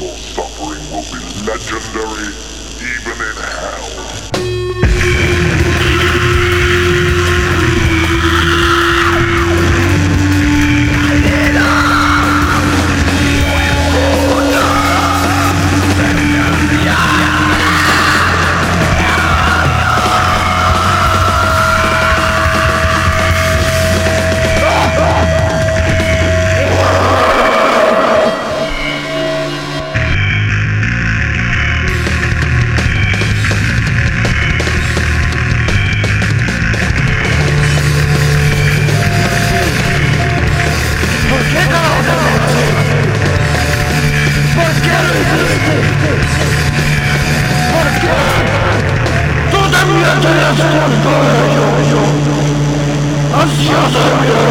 Your suffering will be legendary. Ansioso